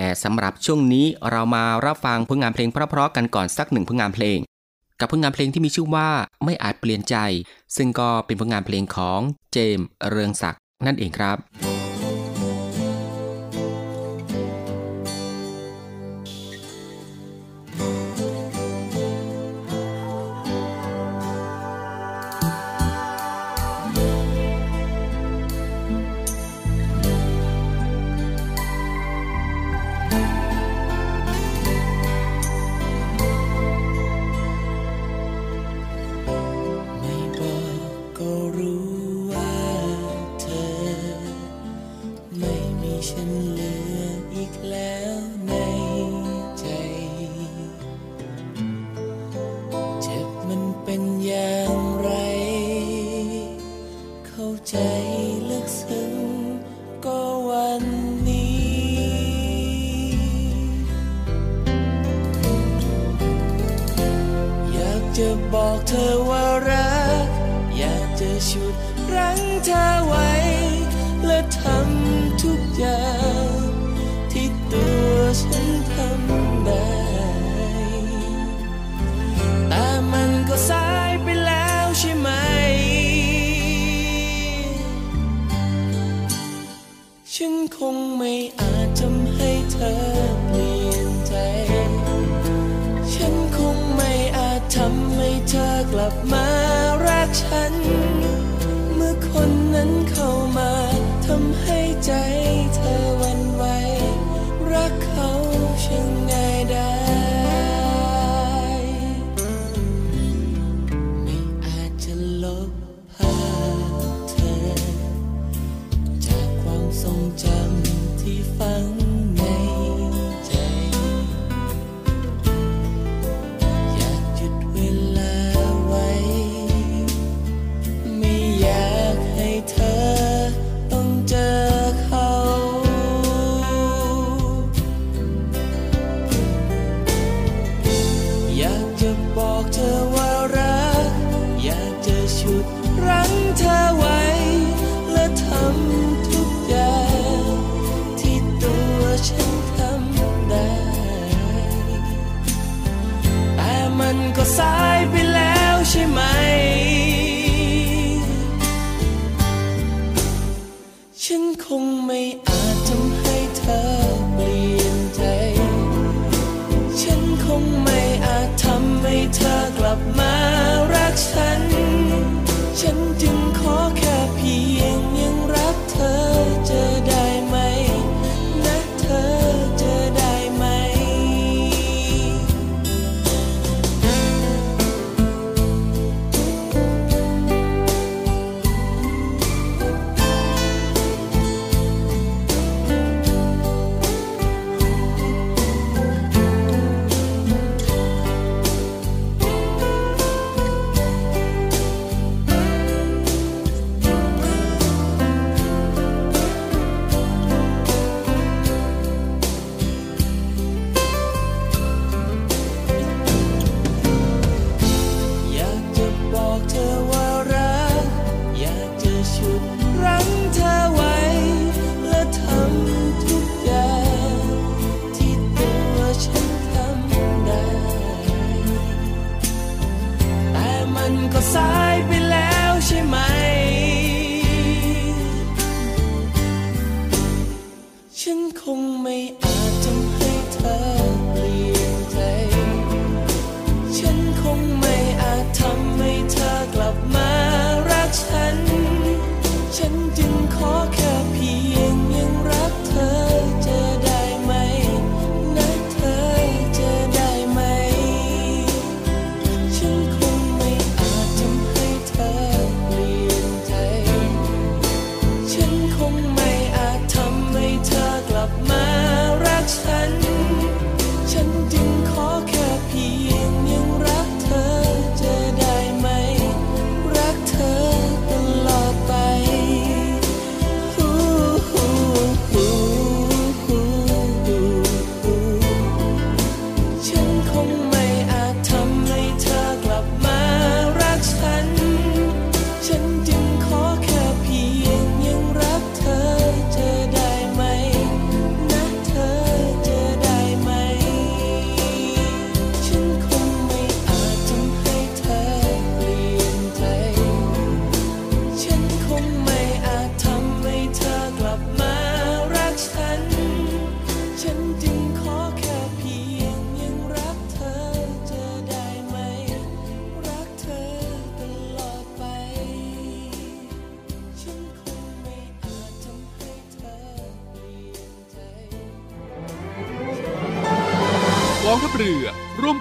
แต่สำหรับช่วงนี้เรามารับฟังผลงานเพลงเพราะๆกันก่อนสักหนึ่งผลงานเพลง กับผลงานเพลงที่มีชื่อว่าไม่อาจเปลี่ยนใจ ซึ่งก็เป็นผลงานเพลงของเจมส์เรืองศักดิ์นั่นเองครับ รั้งเธอไว้ และทำทุกอย่าง ที่ตัวฉันทำได้ แต่มันก็สายไปแล้วใช่ไหม ฉันคงไม่อาจทำให้เธอเปลี่ยนใจ ฉันคงไม่อาจทำให้เธอกลับมารักฉัน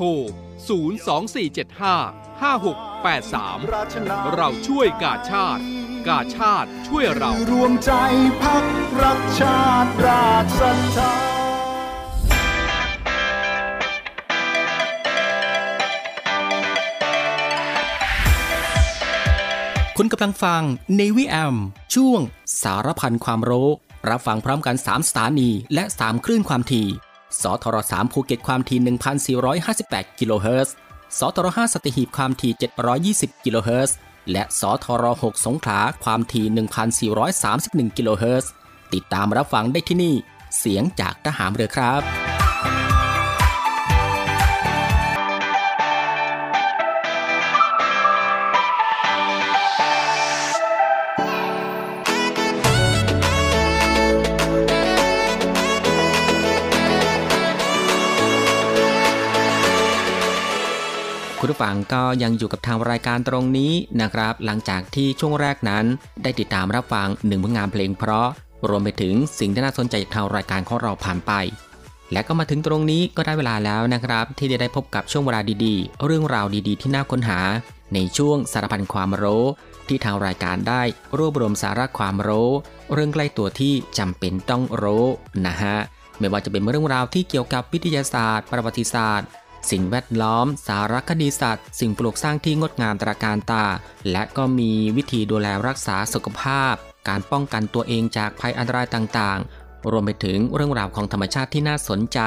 โทร 02475 5683 เราช่วยกาชาติ กาชาติช่วยเรา รวมใจพักรักชาติราชศรัทธาคุณกำลังฟัง Navy AM ช่วงสารพันความรู้ รับฟังพร้อมกัน 3 สถานีและ 3 คลื่นความถี่ สทร3ภูเก็ตความถี่ 1,458 กิโลเฮิรตซ์ สทร5สตีหีบความถี่ 720 กิโลเฮิรตซ์ และสทร6สงขลาความถี่ 1,431 กิโลเฮิรตซ์ ติดตามรับฟังได้ที่นี่ เสียงจากทหารเรือครับ คุณผู้ฟังก็ยังอยู่กับทางรายการตรงนี้นะครับ หลังจากที่ช่วงแรกนั้น ได้ติดตามรับฟังหนึ่งผลงานเพลงเพราะ รวมไปถึงสิ่งที่น่าสนใจจากทางรายการของเราผ่านไป และก็มาถึงตรงนี้ก็ได้เวลาแล้วนะครับ ที่จะได้พบกับช่วงเวลาดีๆ เรื่องราวดีๆ ที่น่าค้นหา ในช่วงสารพันความรู้ ที่ทางรายการได้รวบรวมสาระความรู้ เรื่องใกล้ตัวที่จำเป็นต้องรู้นะฮะไม่ว่าจะเป็นเรื่องราวที่เกี่ยวกับวิทยาศาสตร์ ประวัติศาสตร์ สิ่งแวดล้อม สารคดีสัตว์ สิ่งปลูกสร้างที่งดงามตระการตา และก็มีวิธีดูแลรักษาสุขภาพ การป้องกันตัวเองจากภัยอันตรายต่างๆ รวมไปถึงเรื่องราวของธรรมชาติที่น่าสนใจ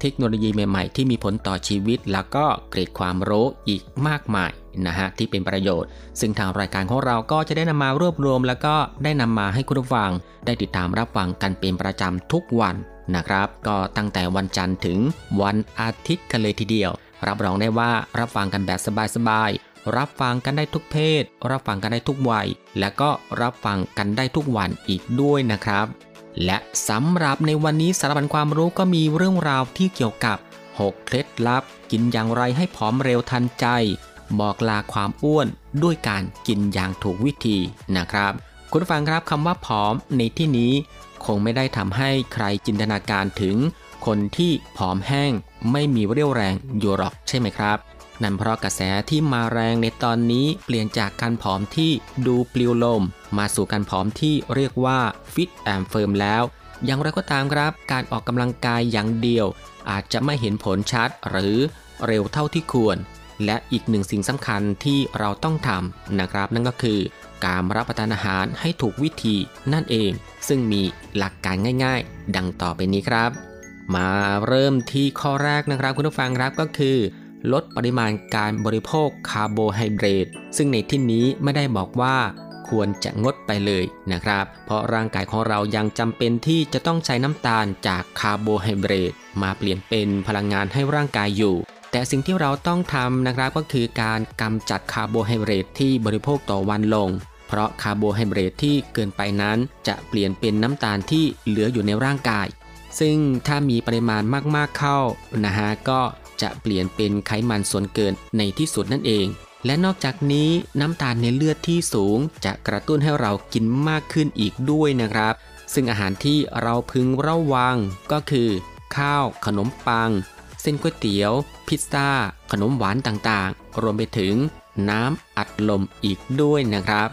เทคโนโลยีใหม่ๆ ที่มีผลต่อชีวิต แล้วก็เกร็ดความรู้อีกมากมายนะฮะที่เป็นประโยชน์ ซึ่งทางรายการของเราก็จะได้นำมารวบรวม แล้วก็ได้นำมาให้คุณผู้ฟัง ได้ติดตามรับฟังกันเป็นประจำทุกวัน นะครับ ก็ตั้งแต่วันจันทร์ถึงวันอาทิตย์กันเลยทีเดียว รับรองได้ว่ารับฟังกันแบบสบายๆ รับฟังกันได้ทุกเพศ รับฟังกันได้ทุกวัย และก็รับฟังกันได้ทุกวันอีกด้วยนะครับ และสำหรับในวันนี้สารพันความรู้ก็มีเรื่องราวที่เกี่ยวกับ 6 เคล็ดลับ กินอย่างไรให้ผอมเร็วทันใจ บอกลาความอ้วนด้วยการกินอย่างถูกวิธีนะครับ คุณฟังครับคำว่าผอมในที่นี้ คงไม่ได้ทำให้ใครจินตนาการถึง คนที่ผอมแห้งไม่มีเรี่ยวแรงอยู่หรอกใช่ไหมครับนั่นเพราะกระแสที่มาแรงในตอนนี้เปลี่ยนจากการผอมที่ดูปลิวลม มาสู่การผอมที่เรียกว่า fit and firm แล้ว อย่างไรก็ตามครับ การออกกำลังกายอย่างเดียว อาจจะไม่เห็นผลชัดหรือเร็วเท่าที่ควร และอีกหนึ่งสิ่งสำคัญที่เราต้องทำนะครับ นั่นก็คือ การรับประทานอาหารให้ถูกวิธีนั่นเอง ซึ่งมีหลักการง่ายๆ ดังต่อไปนี้ครับ มาเริ่มที่ข้อแรกนะครับคุณผู้ฟังครับก็คือลดปริมาณการบริโภคคาร์โบไฮเดรตซึ่งในที่นี้ไม่ได้บอกว่าควรจะงดไปเลยนะครับ เพราะร่างกายของเรายังจำเป็นที่จะต้องใช้น้ำตาลจากคาร์โบไฮเดรตมาเปลี่ยนเป็นพลังงานให้ร่างกายอยู่ แต่สิ่งที่เราต้องทำนะครับก็คือการกำจัดคาร์โบไฮเดรตที่บริโภคต่อวันลง เพราะคาร์โบไฮเดรตที่เกินไปนั้นจะเปลี่ยนเป็นน้ำตาลที่เหลืออยู่ในร่างกาย ซึ่งถ้ามีปริมาณมากๆเข้านะฮะก็จะเปลี่ยนเป็นไขมันส่วนเกินในที่สุดนั่นเอง และนอกจากนี้น้ำตาลในเลือดที่สูง จะกระตุ้นให้เรากินมากขึ้นอีกด้วยนะครับ ซึ่งอาหารที่เราพึงระวังก็คือ ข้าวขนมปัง ส้นก๋วยเตี๋ยว พิซซ่า ขนมหวานต่างๆ รวมไปถึงน้ำอัดลมอีกด้วยนะครับ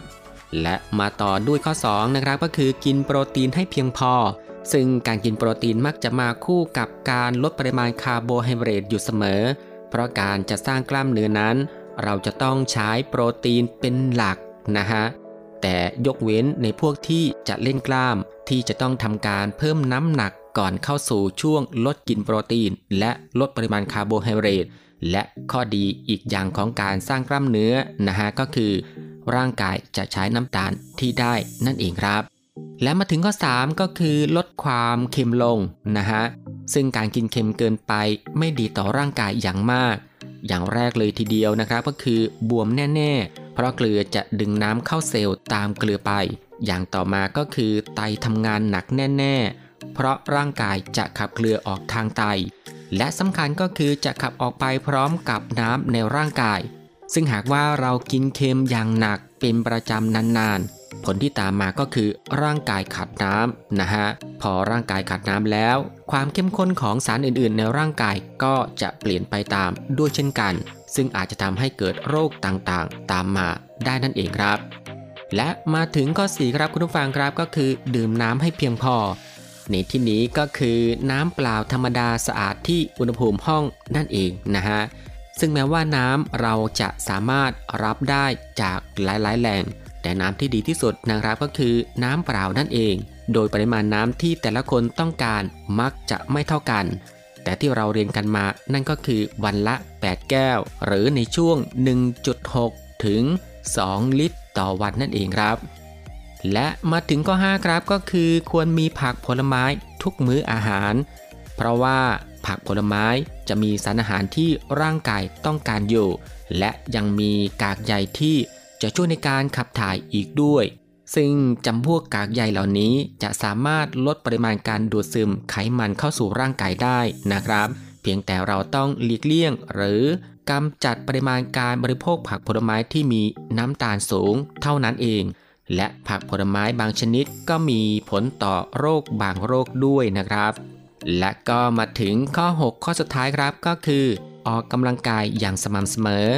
และมาต่อด้วยข้อ2นะครับก็คือกินโปรตีนให้เพียงพอ ซึ่งการกินโปรตีนมักจะมาคู่กับการลดปริมาณคาร์โบไฮเดรตอยู่เสมอ เพราะการจะสร้างกล้ามเนื้อนั้น เราจะต้องใช้โปรตีนเป็นหลักนะฮะแต่ยกเว้นในพวกที่จะเล่นกล้ามที่จะต้องทำการเพิ่มน้ำหนัก ก่อนเข้าสู่ช่วงลดกินโปรตีน และลดปริมาณคาร์โบไฮเดรตและข้อดีอีกอย่างของการสร้างกล้ามเนื้อนะฮะก็คือ ร่างกายจะใช้น้ำตาลที่ได้นั่นเองครับ และมาถึงข้อ 3 ก็คือลดความเค็มลงนะฮะซึ่งการกินเค็มเกินไปไม่ดีต่อร่างกายอย่างมาก อย่างแรกเลยทีเดียวนะครับก็คือบวมแน่ ๆ เพราะเกลือจะดึงน้ำเข้าเซลล์ตามเกลือไป อย่างต่อมาก็คือไตทำงานหนักแน่ ๆ เพราะร่างกายจะขับเกลือออกทางไต และสำคัญก็คือจะขับออกไปพร้อมกับน้ำในร่างกาย ซึ่งหากว่าเรากินเค็มอย่างหนักเป็นประจำนานๆ ผลที่ตามมาก็คือร่างกายขาดน้ำนะฮะ พอร่างกายขาดน้ำแล้ว ความเข้มข้นของสารอื่นๆ ในร่างกายก็จะเปลี่ยนไปตามด้วยเช่นกัน ซึ่งอาจจะทำให้เกิดโรคต่างๆ ตามมาได้นั่นเองครับและมาถึงข้อ4ครับคุณผู้ฟังครับก็คือ ดื่มน้ำให้เพียงพอ ในที่นี้ก็คือน้ำเปล่าธรรมดาสะอาดที่อุณหภูมิห้องนั่นเองนะฮะซึ่งแม้ว่าน้ำเราจะสามารถรับได้จากหลายๆ แหล่ง แต่น้ำที่ดีที่สุดนะครับก็คือน้ำเปล่านั่นเอง โดยปริมาณน้ำที่แต่ละคนต้องการมักจะไม่เท่ากัน แต่ที่เราเรียนกันมานั่นก็คือวันละ 8 แก้ว หรือในช่วง 1.6 ถึง 2 ลิตรต่อวันนั่นเองครับ และมาถึงข้อ5ครับก็คือควรมีผักผลไม้ทุกมื้ออาหาร เพราะว่าผักผลไม้จะมีสารอาหารที่ร่างกายต้องการอยู่ และยังมีกากใยที่จะช่วยในการขับถ่ายอีกด้วย ซึ่งจำพวกกากใยเหล่านี้จะสามารถลดปริมาณการดูดซึมไขมันเข้าสู่ร่างกายได้นะครับ เพียงแต่เราต้องหลีกเลี่ยง หรือกำจัดปริมาณการบริโภคผักผลไม้ที่มีน้ำตาลสูง เท่านั้นเอง และผักผลไม้บางชนิดก็มีผลต่อโรคบางโรคด้วยนะครับ และก็มาถึงข้อ 6 ข้อสุดท้ายครับก็คือ ออกกำลังกายอย่างสม่ำเสมอ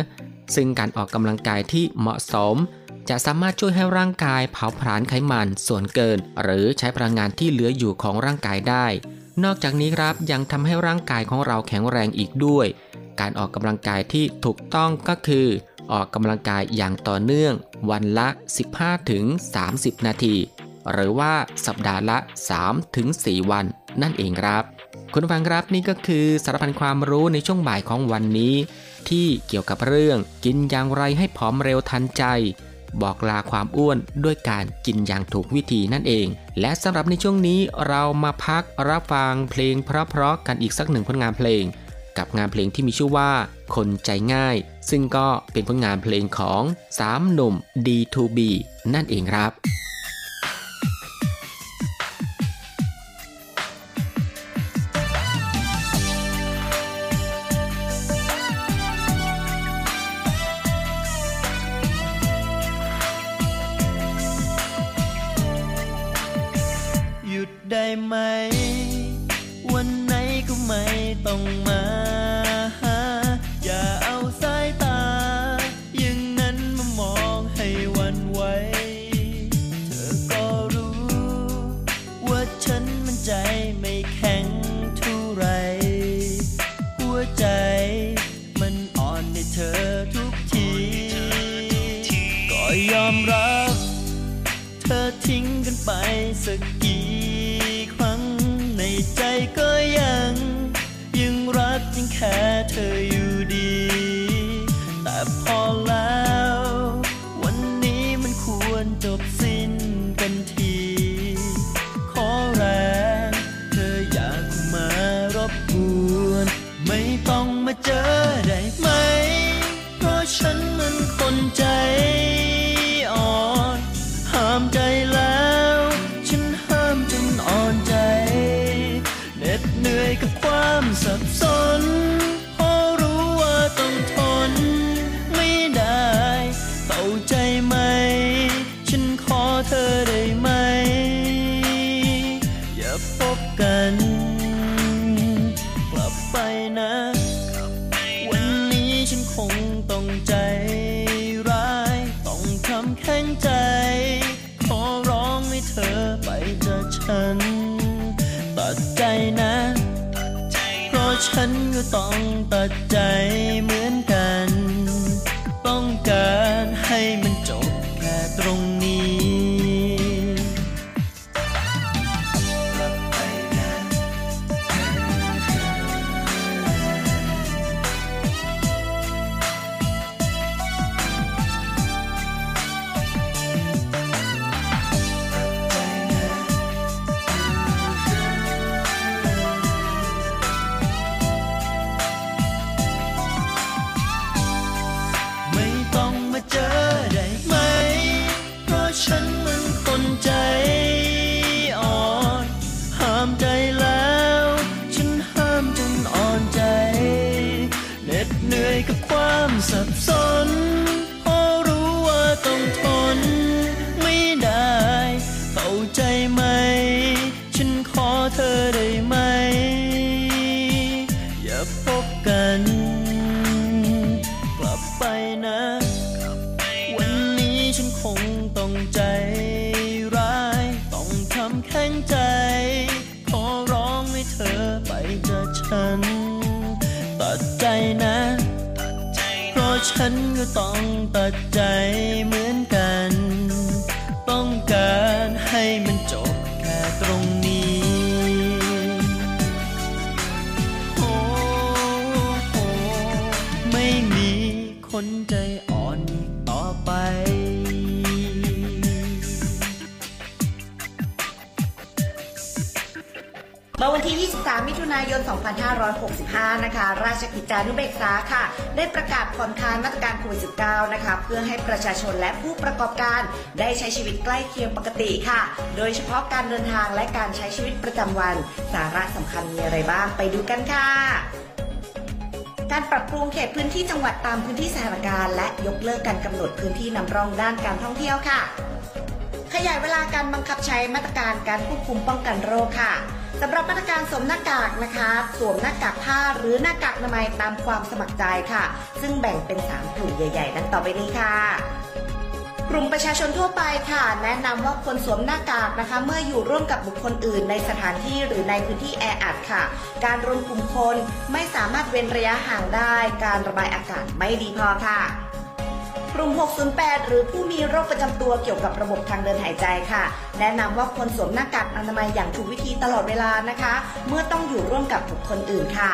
ซึ่งการออกกำลังกายที่เหมาะสม จะสามารถช่วยให้ร่างกายเผาผลาญไขมันส่วนเกิน หรือใช้พลังงานที่เหลืออยู่ของร่างกายได้ นอกจากนี้ครับยังทำให้ร่างกายของเราแข็งแรงอีกด้วย การออกกำลังกายที่ถูกต้องก็คือ ออกกำลังกายอย่างต่อเนื่องวันละ 15-30 นาที หรือว่าสัปดาห์ละ 3-4 วันนั่นเองครับ คุณผู้ฟังครับนี่ก็คือสารพันความรู้ในช่วงบ่ายของวันนี้ ที่เกี่ยวกับเรื่องกินอย่างไรให้ผอมเร็วทันใจ บอกลาความอ้วนด้วยการกินอย่างถูกวิธีนั่นเอง และสำหรับในช่วงนี้เรามาพักรับฟังเพลงเพราะๆกันอีกสักหนึ่งผลงานเพลง กับงานเพลงที่มีชื่อว่า คนใจง่าย ซึ่งก็เป็นผลงานเพลงของ3หนุ่ม D2B นั่นเองครับหยุดได้ไหม ไม่ต้องมา กับค ต้องตัดใจเหมือ ต้องตัดใจเหมื ถุนายน 2565 นะคะ ราชกิจจานุเบกษาค่ะ ได้ประกาศผ่อนคลายมาตรการโควิด -19 นะคะ เพื่อให้ประชาชนและผู้ประกอบการได้ใช้ชีวิตใกล้เคียงปกติค่ะ โดยเฉพาะการเดินทางและการใช้ชีวิตประจำวัน สาระสำคัญมีอะไรบ้างไปดูกันค่ะการปรับปรุงเขตพื้นที่จังหวัดตามพื้นที่สถานการณ์และยกเลิกการกำหนดพื้นที่นำร่องด้านการท่องเที่ยวค่ะ ขยายเวลาการบังคับใช้มาตรการการควบคุมป้องกันโรคค่ะ สำหรับมาตรการสวมหน้ากากนะคะ สวมหน้ากากผ้าหรือหน้ากากอนามัยตามความสมัครใจค่ะ ซึ่งแบ่งเป็น 3 กลุ่มใหญ่ ๆ ดังต่อไปนี้ค่ะกลุ่มประชาชนทั่วไปค่ะ แนะนำว่าควรสวมหน้ากากนะคะ เมื่ออยู่ร่วมกับบุคคลอื่น ในสถานที่หรือในพื้นที่แออัดค่ะ การรวมกลุ่มคนไม่สามารถเว้นระยะห่างได้ การระบายอากาศไม่ดีพอค่ะ ลุ่ม 608 หรือผู้มีโรคประจำตัวเกี่ยวกับระบบทางเดินหายใจค่ะ แนะนำว่าควรสวมหน้ากากอนามัยอย่างถูกวิธีตลอดเวลานะคะ เมื่อต้องอยู่ร่วมกับบุคคลอื่นค่ะ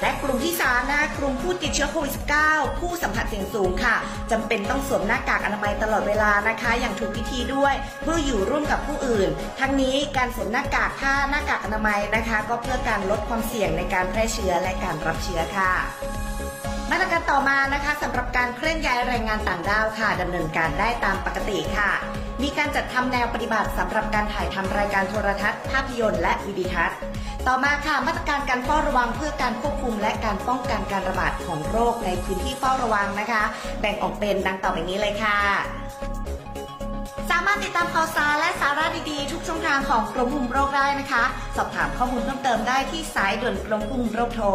และกลุ่มที่3นะคะกลุ่มผู้ติดเชื้อโควิด -19 ผู้สัมผัสเสี่ยงสูงค่ะจำเป็นต้องสวมหน้ากากอนามัยตลอดเวลานะคะ อย่างถูกวิธีด้วยเมื่ออยู่ร่วมกับผู้อื่น ทั้งนี้การสวมหน้ากากผ้าหน้ากากอนามัยนะคะ ก็เพื่อการลดความเสี่ยงในการแพร่เชื้อและการรับเชื้อค่ะ มาตรการต่อมานะคะสำหรับการเคลื่อนย้ายแรงงานต่างด้าวค่ะดำเนินการได้ตามปกติค่ะ มีการจัดทำแนวปฏิบัติสำหรับการถ่ายทำรายการโทรทัศน์ ภาพยนตร์และวิดีทัศน์ ต่อมาค่ะมาตรการการเฝ้าระวังเพื่อการควบคุมและการป้องกันการระบาดของโรคในพื้นที่เฝ้าระวังนะคะ แบ่งออกเป็นดังต่อไปนี้เลยค่ะสามารถติดตามข่าวสารและสาระดีๆ ทุกช่องทางของกรมคุมโรคได้นะคะ สอบถามข้อมูลเพิ่มเติมได้ที่สายด่วนกรมคุมโรคโทร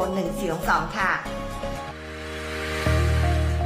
142 ค่ะ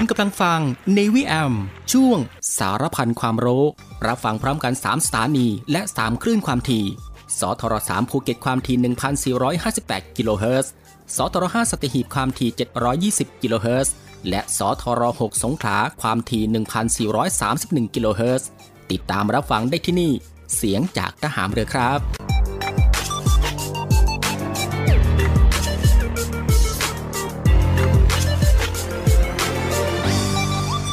คุณกำลังฟัง Navy AM ช่วงสารพันความรู้ รับฟังพร้อมกัน 3 สถานี และ 3 คลื่นความถี่ สทร3ภูเก็ตความถี่ 1,458 กิโลเฮิรตซ์ สทร5สัตหีบความถี่ 720 กิโลเฮิรตซ์ และสทร6สงขลาความถี่ 1,431 กิโลเฮิรตซ์ ติดตามรับฟังได้ที่นี่ เสียงจากทหารเรือครับ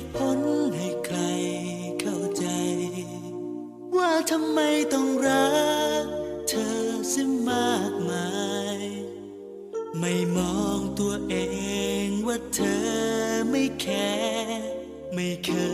ตุผลให้ใครเข้าใจ ว่าทำไมต้องรัก เธอเสียมากมาย ไม่มองตัวเองว่าเธอไม่แคร์ไม่เคย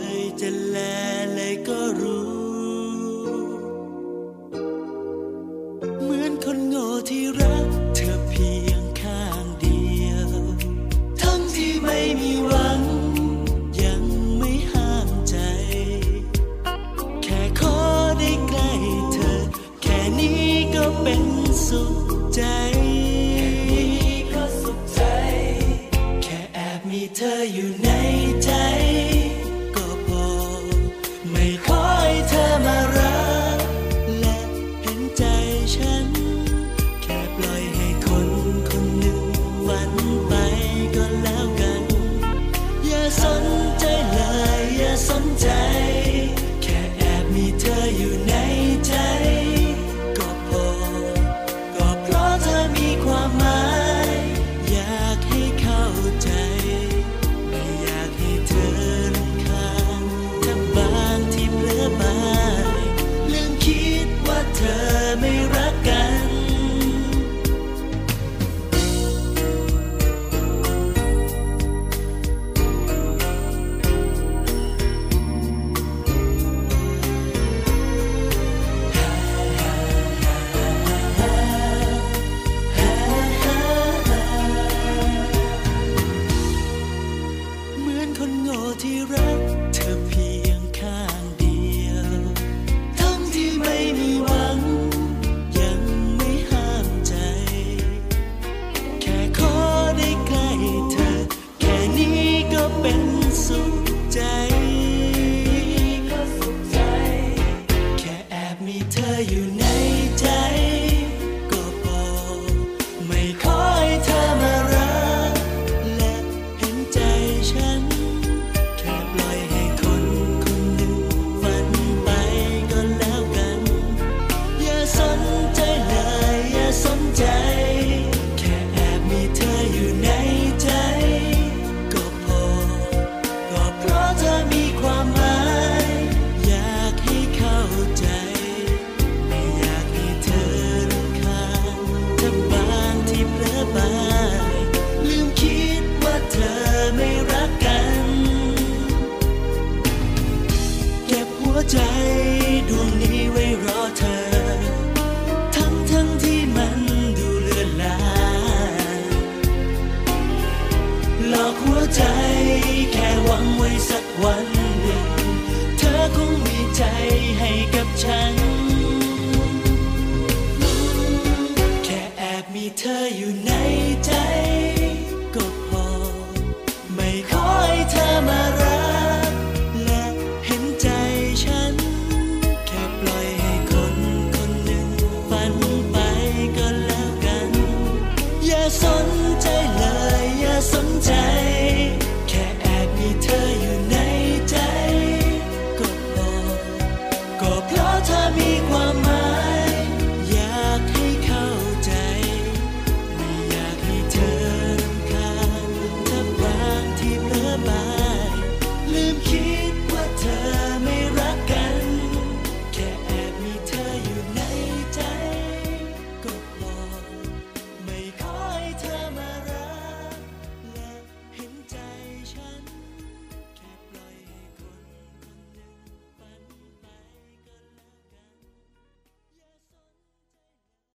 อยู่ในใจ